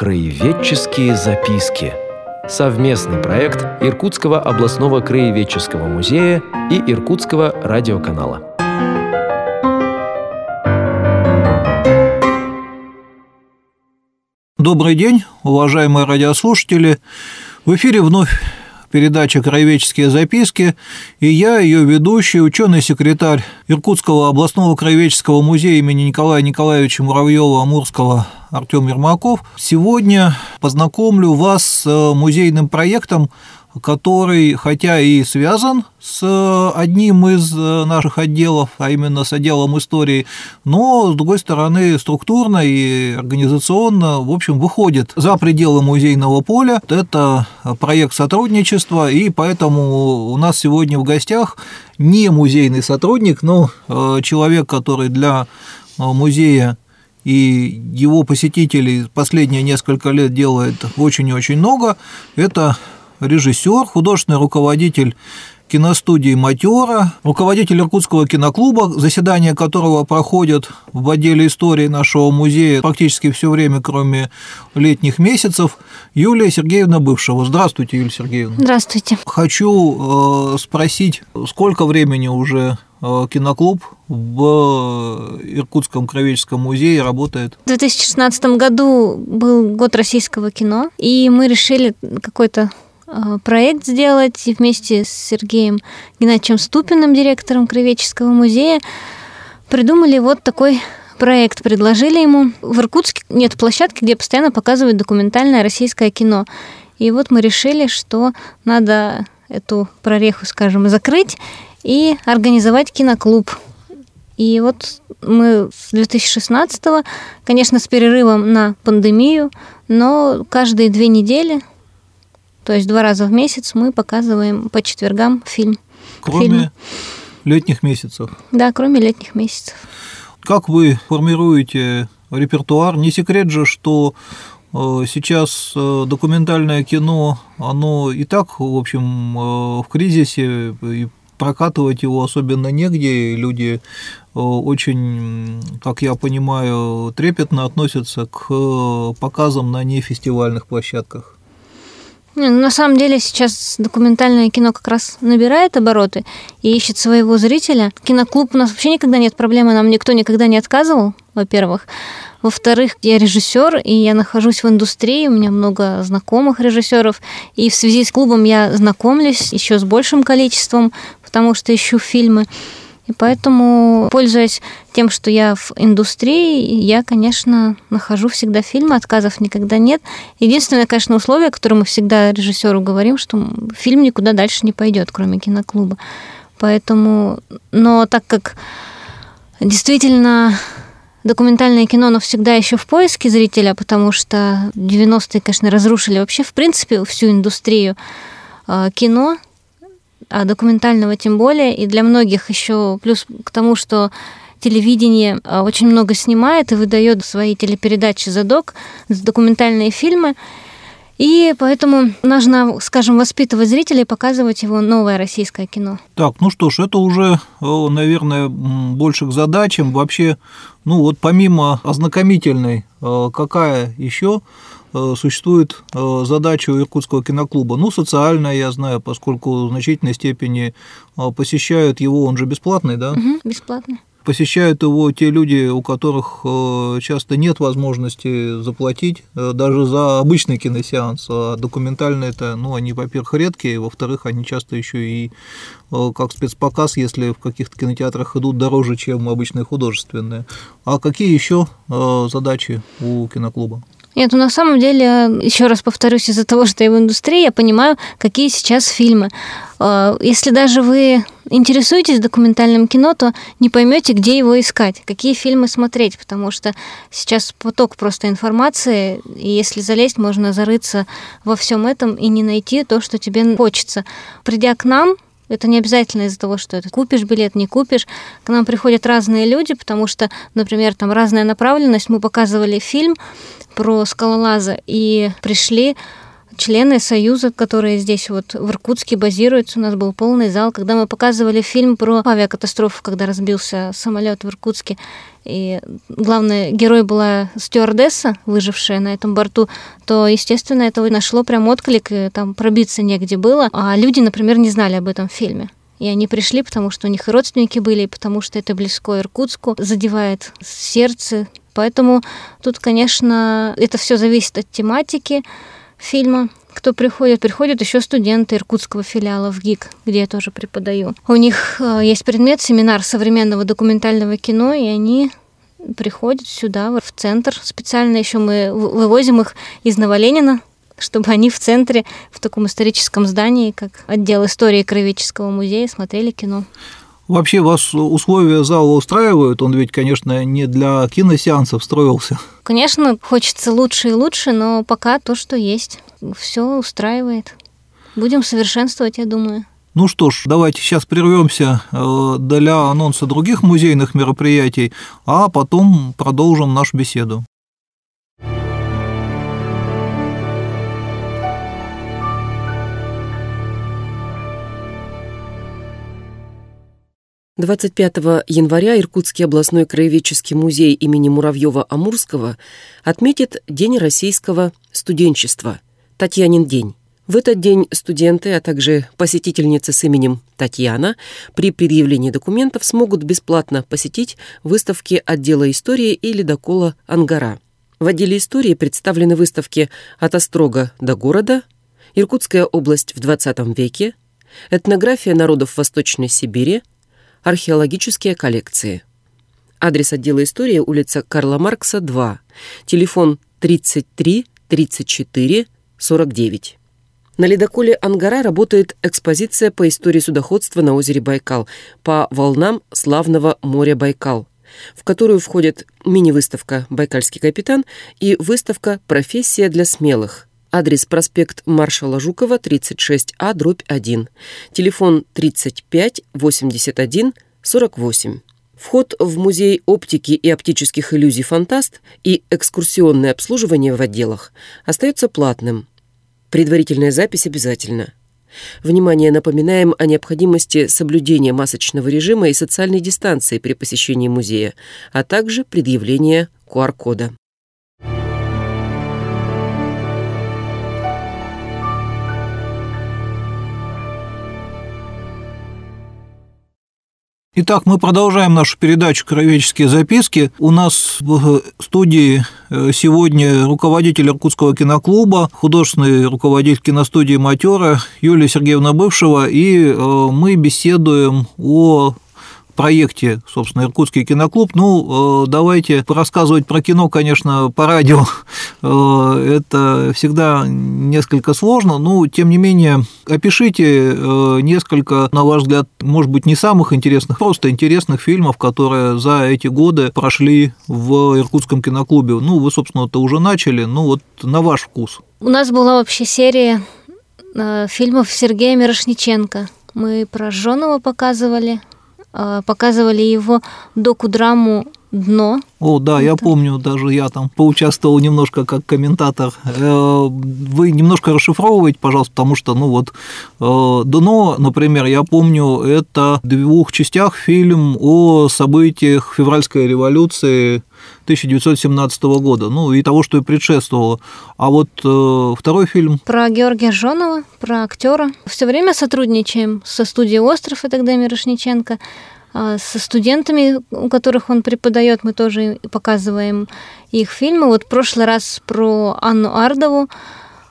Краеведческие записки. Совместный проект Иркутского областного краеведческого музея и Иркутского радиоканала. Добрый день, уважаемые радиослушатели. В эфире вновь передача «Краеведческие записки», и я, ее ведущий, ученый-секретарь Иркутского областного краеведческого музея имени Николая Николаевича Муравьева-Амурского Артем Ермаков. Сегодня познакомлю вас с музейным проектом который, хотя и связан с одним из наших отделов, а именно с отделом истории, но, с другой стороны, структурно и организационно, в общем, выходит за пределы музейного поля. Это проект сотрудничества, и поэтому у нас сегодня в гостях не музейный сотрудник, но э, человек, который для э, музея и его посетителей последние несколько лет делает очень и очень много, это режиссер, художественный руководитель киностудии «Матера», руководитель Иркутского киноклуба, заседания которого проходят в отделе истории нашего музея практически все время, кроме летних месяцев, Юлия Сергеевна Бывшего. Здравствуйте, Юлия Сергеевна. Здравствуйте. Хочу э, спросить, сколько времени уже э, киноклуб в Иркутском краеведческом музее работает? В 2016 году был год российского кино, и мы решили какой-то проект сделать и вместе с Сергеем Геннадьевичем Ступиным, директором Кровеческого музея, придумали вот такой проект, предложили ему. В Иркутске нет площадки, где постоянно показывают документальное российское кино. И вот мы решили, что надо эту прореху, скажем, закрыть и организовать киноклуб. И вот мы с 2016 конечно, с перерывом на пандемию, но каждые две недели то есть два раза в месяц мы показываем по четвергам фильм. Кроме фильм. летних месяцев? Да, кроме летних месяцев. Как вы формируете репертуар? Не секрет же, что э, сейчас э, документальное кино, оно и так, в общем, э, в кризисе, и прокатывать его особенно негде. Люди очень, как я понимаю, трепетно относятся к показам на нефестивальных площадках. Ну, на самом деле сейчас документальное кино как раз набирает обороты и ищет своего зрителя. Киноклуб у нас вообще никогда нет проблемы, нам никто никогда не отказывал, во-первых. Во-вторых, я режиссер, и я нахожусь в индустрии, у меня много знакомых режиссеров, и в связи с клубом я знакомлюсь еще с большим количеством, потому что ищу фильмы. И поэтому, пользуясь тем, что я в индустрии, я, конечно, нахожу всегда фильмы, отказов никогда нет. Единственное, конечно, условие, которое мы всегда режиссеру говорим, что фильм никуда дальше не пойдет, кроме киноклуба. Поэтому, но так как действительно документальное кино, оно всегда еще в поиске зрителя, потому что 90-е, конечно, разрушили вообще, в принципе, всю индустрию а, кино, а документального тем более, и для многих еще плюс к тому, что телевидение а, очень много снимает и выдает свои телепередачи за док, документальные фильмы. И поэтому нужно, скажем, воспитывать зрителей, показывать его новое российское кино. Так, ну что ж, это уже, наверное, больше к задачам. Вообще, ну вот помимо ознакомительной, э, какая еще Э, существует э, задача у Иркутского киноклуба. Ну, социальная, я знаю, поскольку в значительной степени э, посещают его, он же бесплатный, да? Угу, бесплатный. Посещают его те люди, у которых часто нет возможности заплатить даже за обычный киносеанс. А документальные это, ну, они, во-первых, редкие, во-вторых, они часто еще и как спецпоказ, если в каких-то кинотеатрах идут дороже, чем обычные художественные. А какие еще задачи у киноклуба? Нет, ну на самом деле, еще раз повторюсь, из-за того, что я в индустрии, я понимаю, какие сейчас фильмы. А, если даже вы интересуетесь документальным кино, то не поймете, где его искать, какие фильмы смотреть, потому что сейчас поток просто информации, и если залезть, можно зарыться во всем этом и не найти то, что тебе хочется. Придя к нам, это не обязательно из-за того, что это купишь билет, не купишь. К нам приходят разные люди, потому что, например, там разная направленность. Мы показывали фильм, про скалолаза и пришли члены Союза, которые здесь вот в Иркутске базируются. У нас был полный зал, когда мы показывали фильм про авиакатастрофу, когда разбился самолет в Иркутске. И главный герой была стюардесса, выжившая на этом борту, то, естественно, это нашло прям отклик, и там пробиться негде было. А люди, например, не знали об этом фильме. И они пришли, потому что у них родственники были, и потому что это близко Иркутску, задевает сердце. Поэтому тут, конечно, это все зависит от тематики фильма. Кто приходит? Приходят еще студенты иркутского филиала в ГИК, где я тоже преподаю. У них э, есть предмет семинар современного документального кино, и они приходят сюда, в центр. Специально еще мы вывозим их из Новоленина, чтобы они в центре, в таком историческом здании, как отдел истории Кровеческого музея, смотрели кино. Вообще вас условия зала устраивают? Он ведь, конечно, не для киносеансов строился. Конечно, хочется лучше и лучше, но пока то, что есть, все устраивает. Будем совершенствовать, я думаю. Ну что ж, давайте сейчас прервемся э, для анонса других музейных мероприятий, а потом продолжим нашу беседу. 25 января Иркутский областной краеведческий музей имени Муравьева-Амурского отметит День российского студенчества – Татьянин день. В этот день студенты, а также посетительницы с именем Татьяна при предъявлении документов смогут бесплатно посетить выставки отдела истории и ледокола «Ангара». В отделе истории представлены выставки «От острога до города», «Иркутская область в XX веке», «Этнография народов Восточной Сибири», археологические коллекции. Адрес отдела истории улица Карла Маркса, 2. Телефон 33 34 49. На ледоколе «Ангара» работает экспозиция по истории судоходства на озере Байкал по волнам славного моря Байкал, в которую входят мини-выставка «Байкальский капитан» и выставка «Профессия для смелых», Адрес проспект маршала Жукова, 36А, дробь 1. Телефон 35 81 48. Вход в музей оптики и оптических иллюзий «Фантаст» и экскурсионное обслуживание в отделах остается платным. Предварительная запись обязательна. Внимание, напоминаем о необходимости соблюдения масочного режима и социальной дистанции при посещении музея, а также предъявления QR-кода. Итак, мы продолжаем нашу передачу «Кровеческие записки». У нас в студии э, сегодня руководитель Иркутского киноклуба, художественный руководитель киностудии «Матера» Юлия Сергеевна Бывшего, и э, мы беседуем о проекте, собственно, Иркутский киноклуб. Ну, э, давайте рассказывать про кино, конечно, по радио. Э, это всегда несколько сложно, но, тем не менее, опишите э, несколько, на ваш взгляд, может быть, не самых интересных, просто интересных фильмов, которые за эти годы прошли в Иркутском киноклубе. Ну, вы, собственно, это уже начали, ну, вот на ваш вкус. У нас была вообще серия фильмов Сергея Мирошниченко. Мы про Жонова показывали, показывали его доку-драму дно. О, да, я помню, даже я там поучаствовал немножко как комментатор. Э, вы немножко расшифровываете, пожалуйста, потому что, ну вот, э, дно, например, я помню, это в двух частях фильм о событиях февральской революции 1917 года, ну и того, что и предшествовало. А вот э, второй фильм... Про Георгия Жонова, про актера. Все время сотрудничаем со студией «Остров» и тогда Мирошниченко. А со студентами, у которых он преподает, мы тоже показываем их фильмы. Вот в прошлый раз про Анну Ардову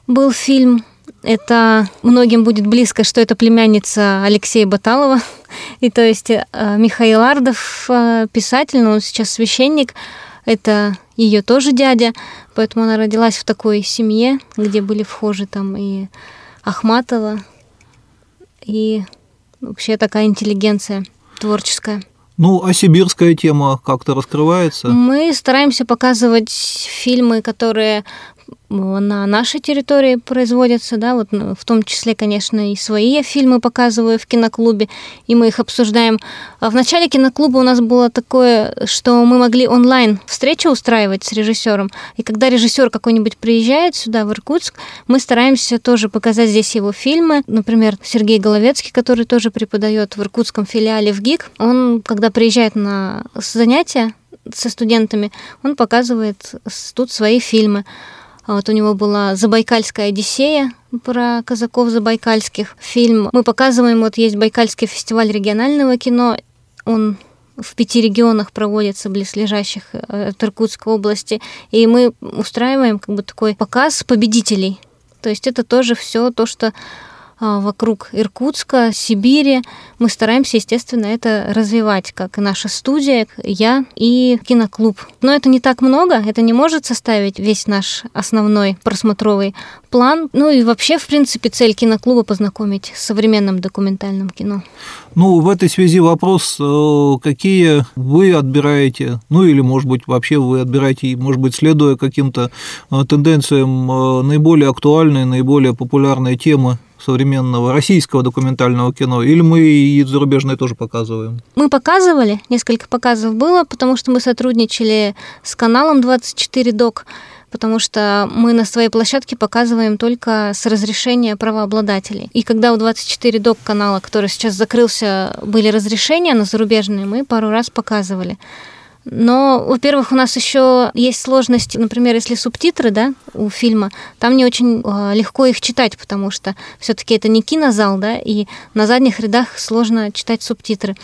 был фильм. Это многим будет близко, что это племянница Алексея Баталова. И то есть э, Михаил Ардов, э, писатель, но он сейчас священник, это ее тоже дядя, поэтому она родилась в такой семье, где были вхожи там и Ахматова, и вообще такая интеллигенция творческая. Ну, а сибирская тема как-то раскрывается? Мы стараемся показывать фильмы, которые на нашей территории производятся, да, вот ну, в том числе, конечно, и свои я фильмы показываю в киноклубе, и мы их обсуждаем. А в начале киноклуба у нас было такое, что мы могли онлайн встречу устраивать с режиссером, и когда режиссер какой-нибудь приезжает сюда, в Иркутск, мы стараемся тоже показать здесь его фильмы. Например, Сергей Головецкий, который тоже преподает в иркутском филиале в ГИК, он, когда приезжает на занятия со студентами, он показывает тут свои фильмы. А вот у него была «Забайкальская Одиссея» про казаков забайкальских фильм. Мы показываем, вот есть Байкальский фестиваль регионального кино, он в пяти регионах проводится близлежащих э, от Иркутской области, и мы устраиваем как бы такой показ победителей. То есть это тоже все то, что вокруг Иркутска, Сибири. Мы стараемся, естественно, это развивать, как и наша студия, я и киноклуб. Но это не так много, это не может составить весь наш основной просмотровый план. Ну и вообще, в принципе, цель киноклуба познакомить с современным документальным кино. Ну, в этой связи вопрос, э, какие вы отбираете, ну или, может быть, вообще вы отбираете, может быть, следуя каким-то э, тенденциям, э, наиболее актуальные, наиболее популярные темы современного российского документального кино, или мы и зарубежное тоже показываем? Мы показывали, несколько показов было, потому что мы сотрудничали с каналом 24 док, потому что мы на своей площадке показываем только с разрешения правообладателей. И когда у 24 док канала, который сейчас закрылся, были разрешения на зарубежные, мы пару раз показывали. Но, во-первых, у нас еще есть сложность, например, если субтитры, да, у фильма, там не очень э, легко их читать, потому что все-таки это не кинозал, да, и на задних рядах сложно читать субтитры.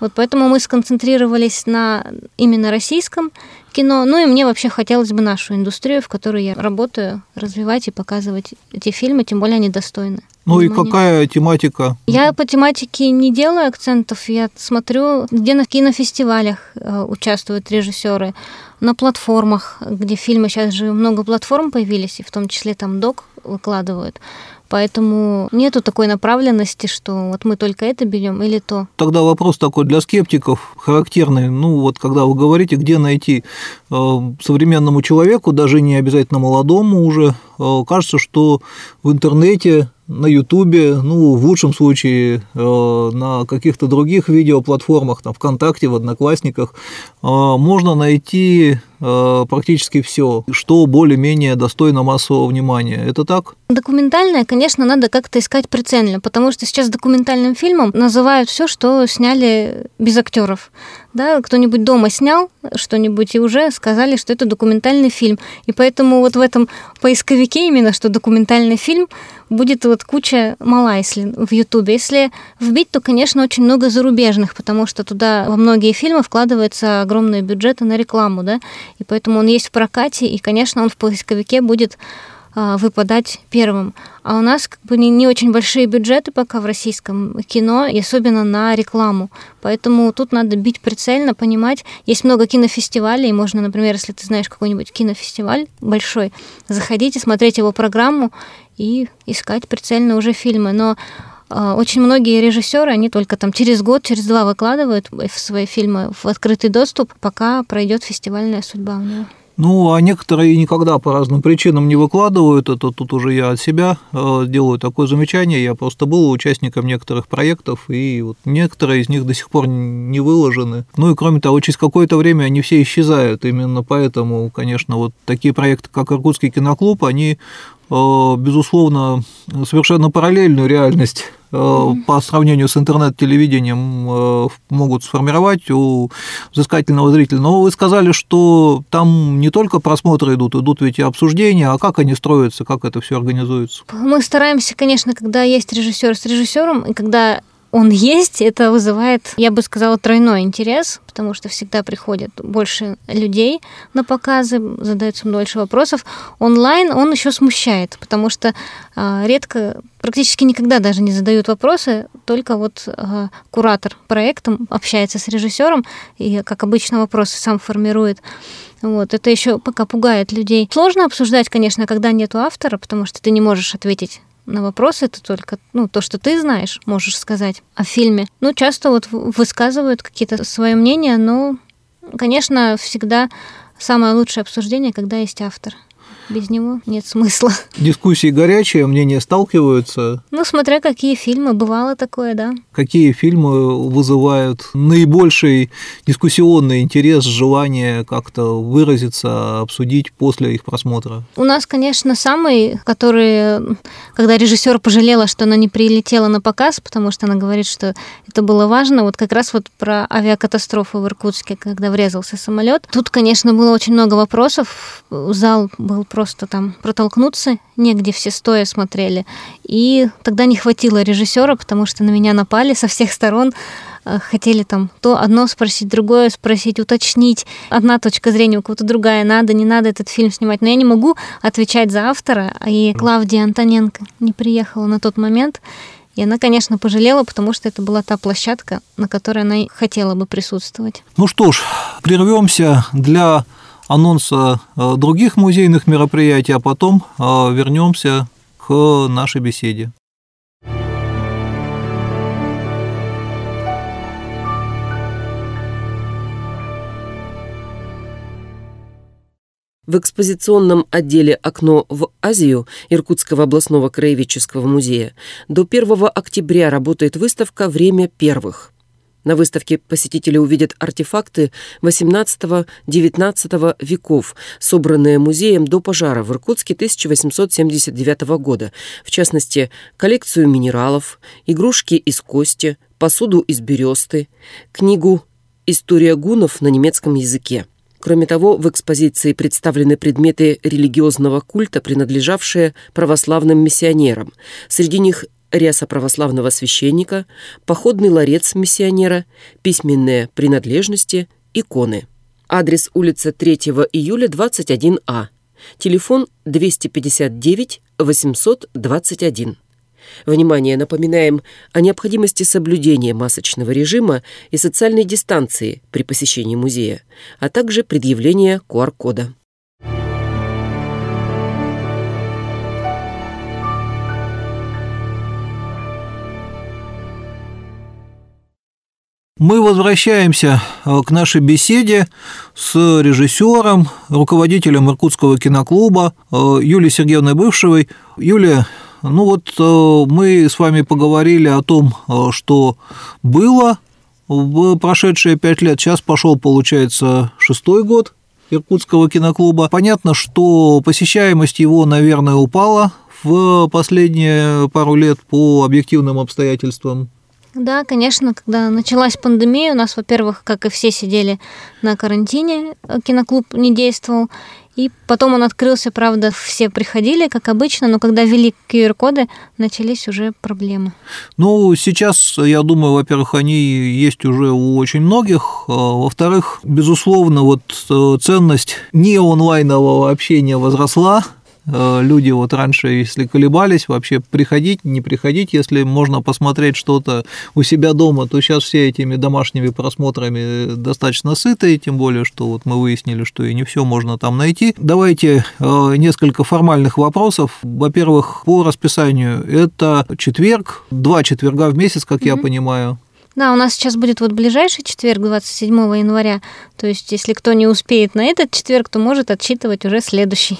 Вот поэтому мы сконцентрировались на именно российском кино. Ну и мне вообще хотелось бы нашу индустрию, в которой я работаю, развивать и показывать эти фильмы, тем более они достойны. Ну внимания. и какая тематика? Я по тематике не делаю акцентов, я смотрю, где на кинофестивалях э, участвуют режиссеры, на платформах, где фильмы сейчас же много платформ появились, и в том числе там док выкладывают. Поэтому нету такой направленности, что вот мы только это берем или то. Тогда вопрос такой для скептиков характерный. Ну вот когда вы говорите, где найти э, современному человеку, даже не обязательно молодому уже, кажется, что в интернете на Ютубе, ну, в лучшем случае э, на каких-то других видеоплатформах, там, ВКонтакте, в Одноклассниках, э, можно найти э, практически все, что более-менее достойно массового внимания. Это так? Документальное, конечно, надо как-то искать прицельно, потому что сейчас документальным фильмом называют все, что сняли без актеров. Да, кто-нибудь дома снял что-нибудь и уже сказали, что это документальный фильм. И поэтому вот в этом поисковике именно, что документальный фильм, будет вот куча мала, если в Ютубе. Если вбить, то, конечно, очень много зарубежных, потому что туда во многие фильмы вкладываются огромные бюджеты на рекламу, да, и поэтому он есть в прокате, и, конечно, он в поисковике будет выпадать первым. А у нас как бы не, очень большие бюджеты пока в российском кино, и особенно на рекламу. Поэтому тут надо бить прицельно, понимать. Есть много кинофестивалей, можно, например, если ты знаешь какой-нибудь кинофестиваль большой, заходите, смотреть его программу и искать прицельно уже фильмы. Но а, очень многие режиссеры, они только там через год, через два выкладывают свои фильмы в открытый доступ, пока пройдет фестивальная судьба у него. Ну, а некоторые никогда по разным причинам не выкладывают. Это тут уже я от себя э, делаю такое замечание. Я просто был участником некоторых проектов, и вот некоторые из них до сих пор не выложены. Ну и кроме того, через какое-то время они все исчезают. Именно поэтому, конечно, вот такие проекты, как Иркутский киноклуб, они Э, безусловно, совершенно параллельную реальность по сравнению с интернет-телевидением э, могут сформировать у взыскательного зрителя. Но вы сказали, что там не только просмотры идут, идут ведь и обсуждения, а как они строятся, как это все организуется? Мы стараемся, конечно, когда есть режиссер с режиссером, и когда он есть, это вызывает, я бы сказала, тройной интерес, потому что всегда приходят больше людей на показы, задаются больше вопросов. Онлайн он еще смущает, потому что э, редко, практически никогда даже не задают вопросы, только вот э, куратор проектом общается с режиссером и, как обычно, вопросы сам формирует. Вот, это еще пока пугает людей. Сложно обсуждать, конечно, когда нету автора, потому что ты не можешь ответить на вопросы это только ну, то, что ты знаешь, можешь сказать о фильме. Ну, часто вот высказывают какие-то свое мнение, но, конечно, всегда самое лучшее обсуждение, когда есть автор. Без него нет смысла. Дискуссии горячие, мнения сталкиваются. Ну, смотря какие фильмы, бывало такое, да. Какие фильмы вызывают наибольший дискуссионный интерес, желание как-то выразиться, обсудить после их просмотра? У нас, конечно, самый, который, когда режиссер пожалела, что она не прилетела на показ, потому что она говорит, что это было важно, вот как раз вот про авиакатастрофу в Иркутске, когда врезался самолет. Тут, конечно, было очень много вопросов. Зал был просто там протолкнуться, негде все стоя смотрели. И тогда не хватило режиссера, потому что на меня напали со всех сторон э, хотели там то одно спросить, другое спросить, уточнить. Одна точка зрения, у кого-то другая, надо, не надо этот фильм снимать. Но я не могу отвечать за автора, и Клавдия Антоненко не приехала на тот момент. И она, конечно, пожалела, потому что это была та площадка, на которой она хотела бы присутствовать. Ну что ж, прервемся для анонса э, других музейных мероприятий, а потом э, вернемся к нашей беседе. В экспозиционном отделе «Окно в Азию» Иркутского областного краеведческого музея до 1 октября работает выставка «Время первых». На выставке посетители увидят артефакты XVIII-XIX веков, собранные музеем до пожара в Иркутске 1879 года, в частности, коллекцию минералов, игрушки из кости, посуду из бересты, книгу «История гунов» на немецком языке. Кроме того, в экспозиции представлены предметы религиозного культа, принадлежавшие православным миссионерам. Среди них ряса православного священника, походный ларец миссионера, письменные принадлежности, иконы. Адрес улица 3 июля, 21А. Телефон 259 821. Внимание, напоминаем о необходимости соблюдения масочного режима и социальной дистанции при посещении музея, а также предъявления QR-кода. Мы возвращаемся э, к нашей беседе с режиссером, руководителем Иркутского киноклуба э, Юлией Сергеевной Бывшевой. Юлия, ну вот э, мы с вами поговорили о том, что было в прошедшие пять лет. Сейчас пошел, получается, шестой год Иркутского киноклуба. Понятно, что посещаемость его, наверное, упала в последние пару лет по объективным обстоятельствам. Да, конечно, когда началась пандемия, у нас, во-первых, как и все сидели на карантине, э, киноклуб не действовал, и потом он открылся, правда, все приходили, как обычно, но когда ввели QR-коды, начались уже проблемы. Ну, сейчас, я думаю, во-первых, они есть уже у очень многих. А во-вторых, безусловно, вот э, ценность не онлайнового общения возросла, люди вот раньше, если колебались, вообще приходить, не приходить, если можно посмотреть что-то у себя дома, то сейчас все этими домашними просмотрами достаточно сыты, тем более, что вот мы выяснили, что и не все можно там найти. Давайте э, несколько формальных вопросов. Во-первых, по расписанию это четверг, два четверга в месяц, как mm-hmm. я понимаю. Да, у нас сейчас будет вот ближайший четверг, 27 января. То есть, если кто не успеет на этот четверг, то может отсчитывать уже следующий.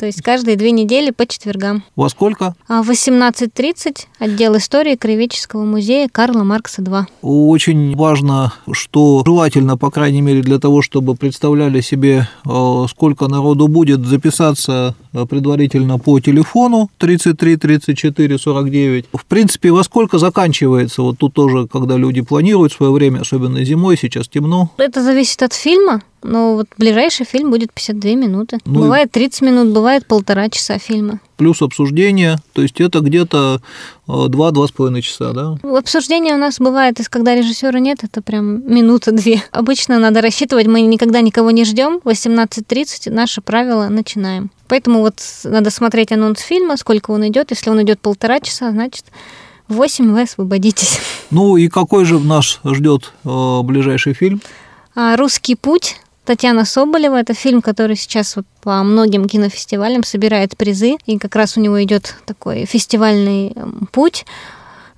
То есть каждые две недели по четвергам. Во сколько? А в 18.30 отдел истории Краеведческого музея Карла Маркса 2. Очень важно, что желательно, по крайней мере, для того, чтобы представляли себе, э, сколько народу будет, записаться э, предварительно по телефону 33 34 49. В принципе, во сколько заканчивается? Вот тут тоже, когда люди планируют свое время, особенно зимой, сейчас темно. Это зависит от фильма. Но вот ближайший фильм будет 52 минуты. Ну, бывает 30 минут, бывает полтора часа фильма. Плюс обсуждение, то есть это где-то 2-2,5 э, часа, да? Обсуждение у нас бывает, когда режиссера нет, это прям минута-две. Обычно надо рассчитывать, мы никогда никого не ждем. 18.30 наше правило начинаем. Поэтому вот надо смотреть анонс фильма, сколько он идет. Если он идет полтора часа, значит 8 вы освободитесь. Ну и какой же нас ждет э, ближайший фильм? А, «Русский путь» Татьяна Соболева. Это фильм, который сейчас вот по многим кинофестивалям собирает призы. И как раз у него идет такой фестивальный путь.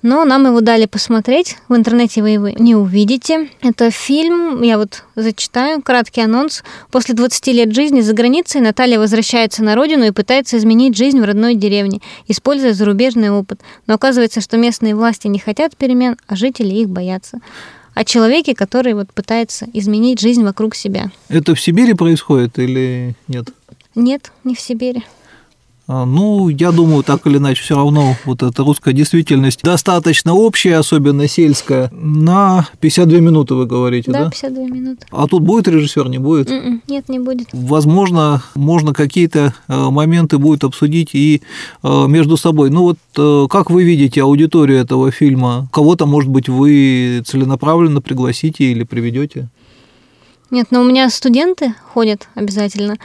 но нам его дали посмотреть. В интернете вы его не увидите. Это фильм, я вот зачитаю, краткий анонс. После 20 лет жизни за границей Наталья возвращается на родину и пытается изменить жизнь в родной деревне, используя зарубежный опыт. Но оказывается, что местные власти не хотят перемен, а жители их боятся о человеке, который вот пытается изменить жизнь вокруг себя. Это в Сибири происходит или нет? Нет, не в Сибири. А, ну, я думаю, так или иначе, все равно вот эта русская действительность достаточно общая, особенно сельская. На 52 минуты вы говорите, да? Да, 52 минуты. А тут будет режиссер, не будет? М-м, нет, не будет. Возможно, можно какие-то э, моменты будет обсудить и э, между собой. Ну вот э, как вы видите аудиторию этого фильма? Кого-то, может быть, вы целенаправленно пригласите или приведете? Нет, но у меня студенты ходят обязательно.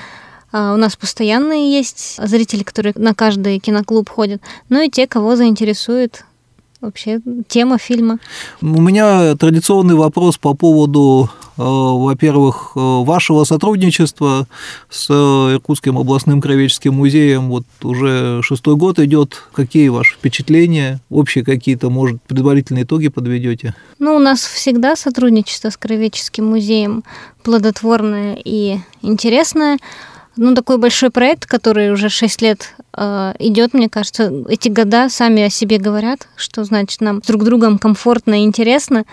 А, у нас постоянные есть зрители, которые на каждый киноклуб ходят, ну и те, кого заинтересует вообще тема фильма. У меня традиционный вопрос по поводу, э, во-первых, э, вашего сотрудничества с Иркутским областным краеведческим музеем. Вот уже шестой год идет. Какие ваши впечатления? Общие какие-то, может, предварительные итоги подведете? Ну, у нас всегда сотрудничество с краеведческим музеем плодотворное и интересное ну, такой большой проект, который уже 6 лет э, идет, мне кажется, эти года сами о себе говорят, что значит нам друг другом комфортно и интересно.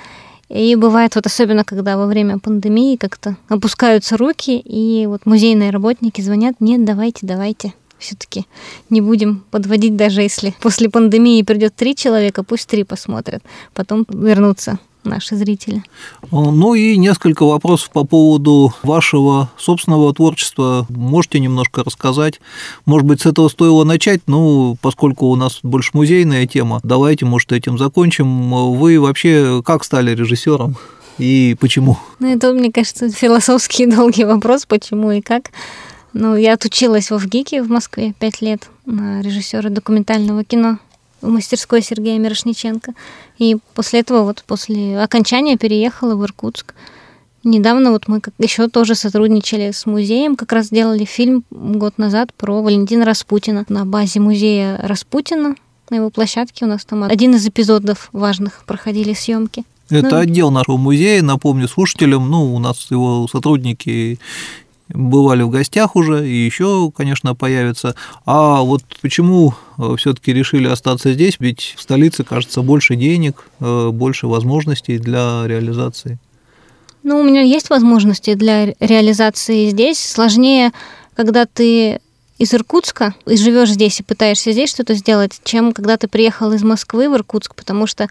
И бывает вот особенно, когда во время пандемии как-то опускаются руки, и вот музейные работники звонят, нет, давайте, давайте, все-таки не будем подводить, даже если после пандемии придет три человека, пусть три посмотрят, потом вернутся наши зрители. Ну и несколько вопросов по поводу вашего собственного творчества. Можете немножко рассказать? Может быть, с этого стоило начать? Ну, поскольку у нас больше музейная тема, давайте, может, этим закончим. Вы вообще как стали режиссером? И почему? Ну, это, мне кажется, философский долгий вопрос, почему и как. Ну, я отучилась в ВГИКе в Москве пять лет на режиссера документального кино в мастерской Сергея Мирошниченко. И после этого, вот после окончания переехала в Иркутск. Недавно вот мы еще тоже сотрудничали с музеем, как раз делали фильм год назад про Валентина Распутина на базе музея Распутина. На его площадке у нас там один из эпизодов важных проходили съемки. Это ну, отдел нашего музея, напомню слушателям, ну, у нас его сотрудники бывали в гостях уже, и еще, конечно, появятся. А вот почему э, все-таки решили остаться здесь? Ведь в столице, кажется, больше денег, э, больше возможностей для реализации. Ну, у меня есть возможности для реализации здесь. Сложнее, когда ты из Иркутска и живешь здесь и пытаешься здесь что-то сделать, чем когда ты приехал из Москвы в Иркутск, потому что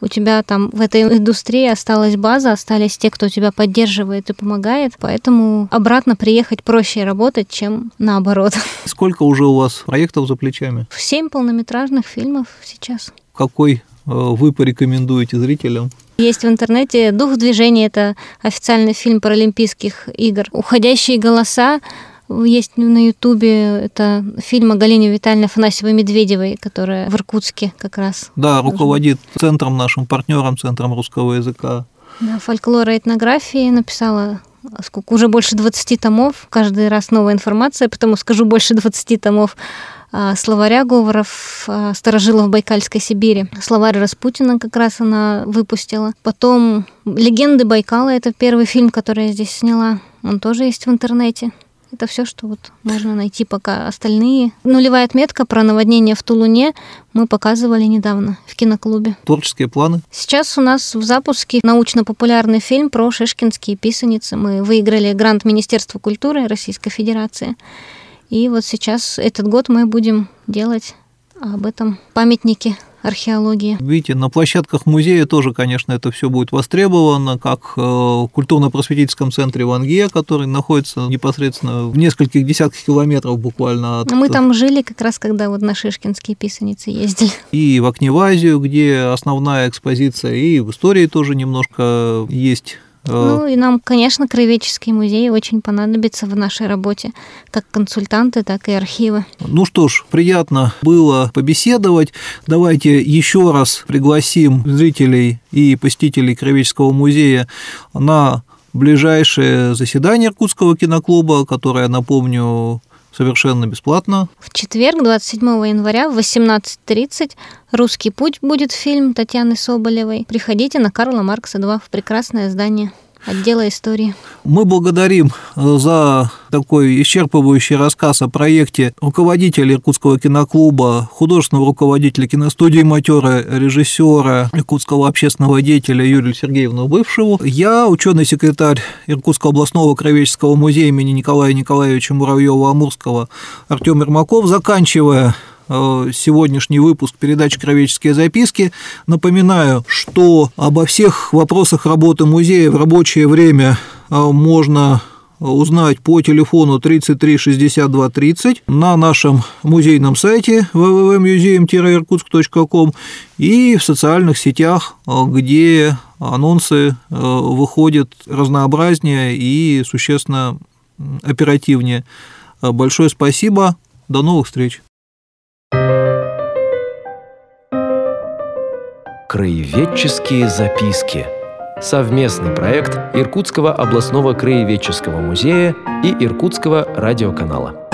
у тебя там в этой индустрии осталась база, остались те, кто тебя поддерживает и помогает, поэтому обратно приехать проще работать, чем наоборот. Сколько уже у вас проектов за плечами? Семь полнометражных фильмов сейчас. Какой э, вы порекомендуете зрителям? Есть в интернете «Дух движения» — это официальный фильм Паралимпийских игр. «Уходящие голоса» Есть на Ютубе это фильм о Галине Витальевне Афанасьевой-Медведевой, которая в Иркутске как раз. Да, руководит центром нашим партнером, центром русского языка. Да, фольклора и этнографии написала сколько, уже больше 20 томов, каждый раз новая информация, потому скажу больше 20 томов а, словаря говоров а, старожилов Байкальской Сибири. Словарь Распутина как раз она выпустила. Потом «Легенды Байкала» — это первый фильм, который я здесь сняла. Он тоже есть в интернете. Это все, что вот можно найти пока. Остальные. Нулевая отметка про наводнение в Тулуне мы показывали недавно в киноклубе. Творческие планы? Сейчас у нас в запуске научно-популярный фильм про шишкинские писаницы. Мы выиграли грант Министерства культуры Российской Федерации. И вот сейчас, этот год мы будем делать об этом памятнике археологии. Видите, на площадках музея тоже, конечно, это все будет востребовано, как э, в культурно-просветительском центре Ванге, который находится непосредственно в нескольких десятках километров буквально от... Мы там жили как раз, когда вот на Шишкинские писаницы ездили. И в Акневазию, где основная экспозиция, и в истории тоже немножко есть ну и нам, конечно, краеведческий музей очень понадобится в нашей работе, как консультанты, так и архивы. Ну что ж, приятно было побеседовать. Давайте еще раз пригласим зрителей и посетителей краеведческого музея на ближайшее заседание Иркутского киноклуба, которое, напомню, совершенно бесплатно. В четверг, 27 января в 18.30 «Русский путь» будет фильм Татьяны Соболевой. Приходите на Карла Маркса 2 в прекрасное здание отдела истории. Мы благодарим э, за такой исчерпывающий рассказ о проекте руководителя Иркутского киноклуба, художественного руководителя киностудии «Матера», режиссера Иркутского общественного деятеля Юрия Сергеевну Бывшеву. Я ученый-секретарь Иркутского областного краеведческого музея имени Николая Николаевича Муравьева-Амурского Артем Ермаков, заканчивая сегодняшний выпуск передачи «Кровеческие записки». Напоминаю, что обо всех вопросах работы музея в рабочее время э, можно узнать по телефону 33 62 30 на нашем музейном сайте www.museum-irkutsk.com и в социальных сетях, э, где анонсы выходят разнообразнее и существенно оперативнее. Большое спасибо, до новых встреч! Краеведческие записки. Совместный проект Иркутского областного краеведческого музея и Иркутского радиоканала.